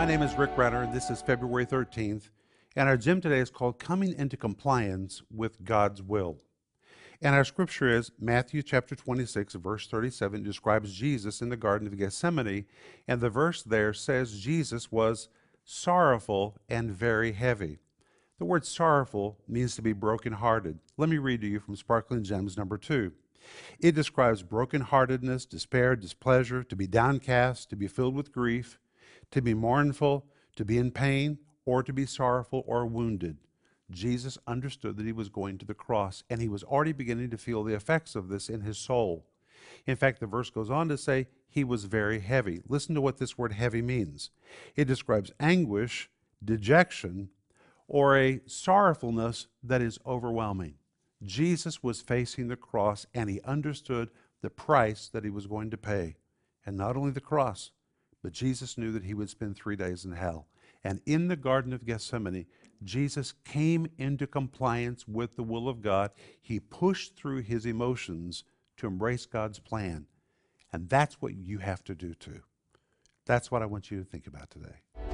My name is Rick Renner. This is February 13th, and our gym today is called Coming into Compliance with God's Will. And our scripture is Matthew chapter 26, verse 37, describes Jesus in the Garden of Gethsemane. And the verse there says Jesus was sorrowful and very heavy. The word sorrowful means to be brokenhearted. Let me read to you from Sparkling Gems number two. It describes brokenheartedness, despair, displeasure, to be downcast, to be filled with grief, to be mournful, to be in pain, or to be sorrowful or wounded. Jesus understood that he was going to the cross, and he was already beginning to feel the effects of this in his soul. In fact, the verse goes on to say he was very heavy. Listen to what this word heavy means it describes anguish, dejection, or a sorrowfulness that is overwhelming. Jesus was facing the cross, and he understood the price that he was going to pay. And not only the cross, but Jesus knew that he would spend three days in hell. And in the Garden of Gethsemane, Jesus came into compliance with the will of God. He pushed through his emotions to embrace God's plan. And that's what you have to do too. That's what I want you to think about today.